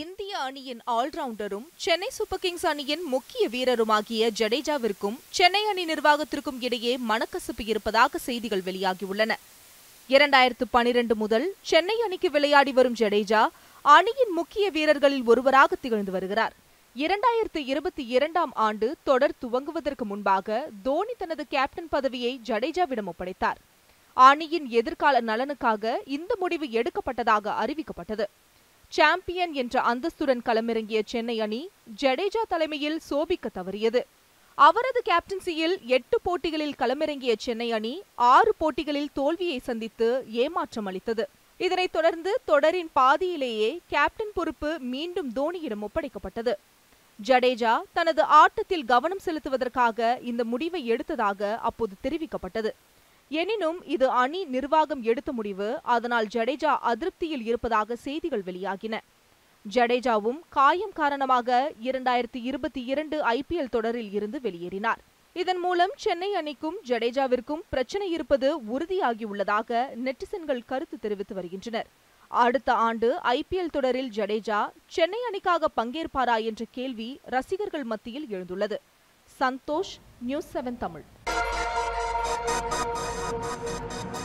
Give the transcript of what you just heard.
இந்திய அணியின் ஆல்ரவுண்டரும் Chennai super Kings அணியின் முக்கிய வீரருமாகிய ஜடேஜாவிற்கும் சென்னை அணி நிர்வாகத்திற்கும் இடையே மனக்கசப்பு இருப்பதாக செய்திகள் வெளியாகியுள்ளன. இரண்டாயிரத்து பனிரெண்டு முதல் சென்னை அணிக்கு விளையாடி வரும் ஜடேஜா அணியின் முக்கிய வீரர்களில் ஒருவராக திகழ்ந்து வருகிறார். இரண்டாயிரத்து இருபத்தி இரண்டாம் ஆண்டு தொடர் துவங்குவதற்கு முன்பாக தோனி தனது கேப்டன் பதவியை ஜடேஜாவிடம் ஒப்படைத்தார். அணியின் எதிர்கால நலனுக்காக இந்த முடிவு எடுக்கப்பட்டதாக அறிவிக்கப்பட்டது. சாம்பியன் என்ற அந்தஸ்துடன் களமிறங்கிய சென்னை அணி ஜடேஜா தலைமையில் சோபிக்க தவறியது. அவரது கேப்டன்சியில் எட்டு போட்டிகளில் களமிறங்கிய சென்னை அணி ஆறு போட்டிகளில் தோல்வியை சந்தித்து ஏமாற்றம் அளித்தது. இதனைத் தொடர்ந்து தொடரின் பாதியிலேயே கேப்டன் பொறுப்பு மீண்டும் தோனியிடம் ஒப்படைக்கப்பட்டது. ஜடேஜா தனது ஆட்டத்தில் கவனம் செலுத்துவதற்காக இந்த முடிவை எடுத்ததாக அப்போது தெரிவிக்கப்பட்டது. எனினும் இது அணி நிர்வாகம் எடுத்த முடிவு. அதனால் ஜடேஜா அதிருப்தியில் இருப்பதாக செய்திகள் வெளியாகின. ஜடேஜாவும் காயம் காரணமாக இரண்டாயிரத்தி இருபத்தி இரண்டு ஐபிஎல் தொடரில் இருந்து வெளியேறினார். இதன் மூலம் சென்னை அணிக்கும் ஜடேஜாவிற்கும் பிரச்சனை இருப்பது உறுதியாகியுள்ளதாக நெட்டிசன்கள் கருத்து தெரிவித்து வருகின்றனர். அடுத்த ஆண்டு ஐபிஎல் தொடரில் ஜடேஜா சென்னை அணிக்காக பங்கேற்பாரா என்ற கேள்வி ரசிகர்கள் மத்தியில் எழுந்துள்ளது. Santhosh news seven Tamil.